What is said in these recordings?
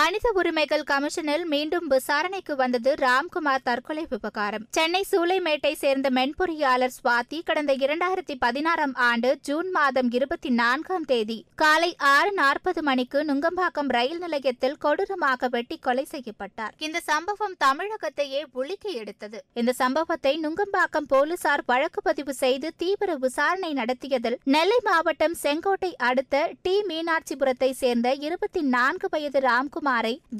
மனித உரிமைகள் கமிஷனில் மீண்டும் விசாரணைக்கு வந்தது ராம்குமார் தற்கொலை விவகாரம். சென்னை சூளைமேட்டை சேர்ந்த மென்பொறியாளர் சுவாதி கடந்த இரண்டாயிரத்தி பதினாறாம் ஆண்டு ஜூன் மாதம் இருபத்தி நான்காம் தேதி காலை ஆறு நாற்பது மணிக்கு நுங்கம்பாக்கம் ரயில் நிலையத்தில் கொடூரமாக வெட்டி கொலை செய்யப்பட்டார். இந்த சம்பவம் தமிழகத்தையே உலுக்கி எடுத்தது. இந்த சம்பவத்தை நுங்கம்பாக்கம் போலீசார் வழக்கு பதிவு செய்து தீவிர விசாரணை நடத்தியதில் நெல்லை மாவட்டம் செங்கோட்டை அடுத்த டி மீனாட்சிபுரத்தை சேர்ந்த இருபத்தி நான்கு வயது ராம்குமார்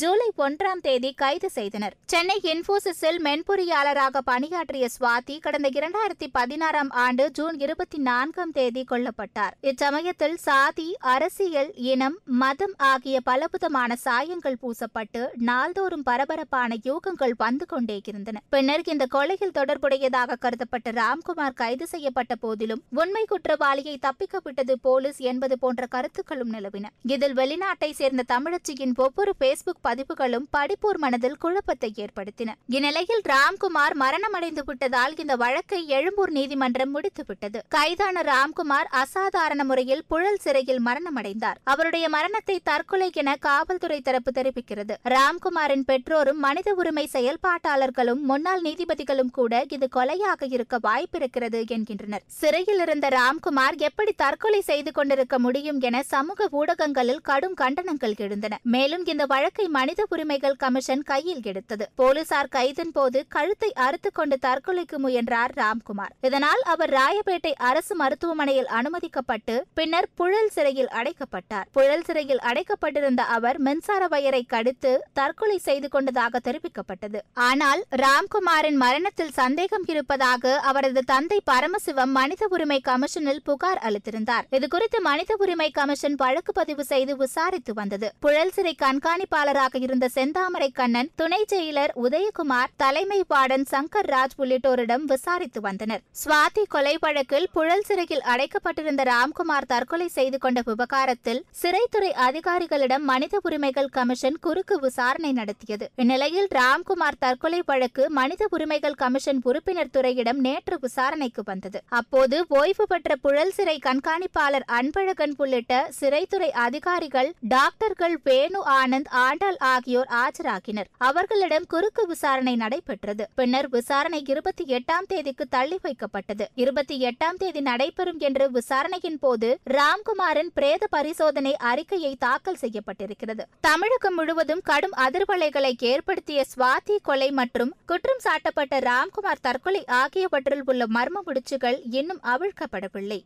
ஜூலை ஒன்றாம் தேதி கைது செய்தனர். சென்னை இன்போசிஸில் மென்பொறியாளராக பணியாற்றிய சுவாதி கடந்த இரண்டாயிரத்தி பதினாறாம் ஆண்டு ஜூன் இருபத்தி நான்காம் தேதி கொல்லப்பட்டார். இச்சமயத்தில் சாதி அரசியல் இனம் மதம் ஆகிய பலவிதமான சாயங்கள் பூசப்பட்டு நாள்தோறும் பரபரப்பான யூகங்கள் வந்து கொண்டே இருந்தன. பின்னர் இந்த கொலையில் தொடர்புடையதாக கருதப்பட்ட ராம்குமார் கைது செய்யப்பட்ட போதிலும் உண்மை குற்றவாளியை தப்பிக்க விட்டது போலீஸ் என்பது போன்ற கருத்துக்களும் நிலவின. இதில் வெளிநாட்டை சேர்ந்த தமிழச்சியின் ஒவ்வொரு பேஸ்புக் பதிவுகளும் படிப்பூர் மனதில் குழப்பத்தை ஏற்படுத்தின. இந்நிலையில் ராம்குமார் மரணமடைந்து விட்டதால் இந்த வழக்கை எழும்பூர் நீதிமன்றம் முடித்துவிட்டது. கைதான ராம்குமார் அசாதாரண முறையில் புழல் சிறையில் மரணமடைந்தார். அவருடைய மரணத்தை தற்கொலை என காவல்துறை தரப்பு தெரிவிக்கிறது. ராம்குமாரின் பெற்றோரும் மனித உரிமை செயல்பாட்டாளர்களும் முன்னாள் நீதிபதிகளும் கூட இது கொலையாக இருக்க வாய்ப்பிருக்கிறது என்கின்றனர். சிறையில் இருந்த ராம்குமார் எப்படி தற்கொலை செய்து கொண்டிருக்க முடியும் என சமூக ஊடகங்களில் கடும் கண்டனங்கள் எழுந்தன. மேலும் இந்த வழக்கை மனித உரிமைகள் கமிஷன் கையில் எடுத்தது. போலீசார் கைதின் போது கழுத்தை அறுத்து கொண்டு தற்கொலைக்கு முயன்றார் ராம்குமார். இதனால் அவர் ராயப்பேட்டை அரசு மருத்துவமனையில் அனுமதிக்கப்பட்டு பின்னர் புழல் சிறையில் அடைக்கப்பட்டார். புழல் சிறையில் அடைக்கப்பட்டிருந்த அவர் மின்சார வயரை கடித்து தற்கொலை செய்து கொண்டதாக தெரிவிக்கப்பட்டது. ஆனால் ராம்குமாரின் மரணத்தில் சந்தேகம் இருப்பதாக அவரது தந்தை பரமசிவம் மனித உரிமை கமிஷனில் புகார் அளித்திருந்தார். இதுகுறித்து மனித உரிமை கமிஷன் வழக்கு பதிவு செய்து விசாரித்து வந்தது. புழல் சிறை கண்காணிப்பாளராக இருந்த செந்தாமரை கண்ணன் துணை செயலர் உதயகுமார் தலைமை பாடன் சங்கர் ராஜ் உள்ளிட்டோரிடம் விசாரித்து வந்தனர். சுவாதி கொலை வழக்கில் புழல் சிறையில் அடைக்கப்பட்டிருந்த ராம்குமார் தற்கொலை செய்து கொண்ட விவகாரத்தில் சிறைத்துறை அதிகாரிகளிடம் மனித உரிமைகள் கமிஷன் குறுக்கு விசாரணை நடத்தியது. இந்நிலையில் ராம்குமார் தற்கொலை வழக்கு மனித உரிமைகள் கமிஷன் உறுப்பினர் துறையிடம் நேற்று விசாரணைக்கு வந்தது. அப்போது ஓய்வு பெற்ற புழல் சிறை கண்காணிப்பாளர் அன்பழகன் உள்ளிட்ட சிறைத்துறை அதிகாரிகள் டாக்டர்கள் வேணு ஆனந்த் ஆண்டாள் ஆகியோர் ஆஜராகினர். அவர்களிடம் குறுக்கு விசாரணை நடைபெற்றது. பின்னர் விசாரணை இருபத்தி எட்டாம் தேதிக்கு தள்ளி வைக்கப்பட்டது. இருபத்தி எட்டாம் தேதி நடைபெறும் என்று விசாரணையின் போது ராம்குமாரின் பிரேத பரிசோதனை அறிக்கையை தாக்கல் செய்யப்பட்டிருக்கிறது. தமிழகம் முழுவதும் கடும் அதிர்வலைகளை ஏற்படுத்திய சுவாதி கொலை மற்றும் குற்றம் சாட்டப்பட்ட ராம்குமார் தற்கொலை ஆகியவற்றில் உள்ள மர்ம முடிச்சுகள் இன்னும் அவிழ்க்கப்படவில்லை.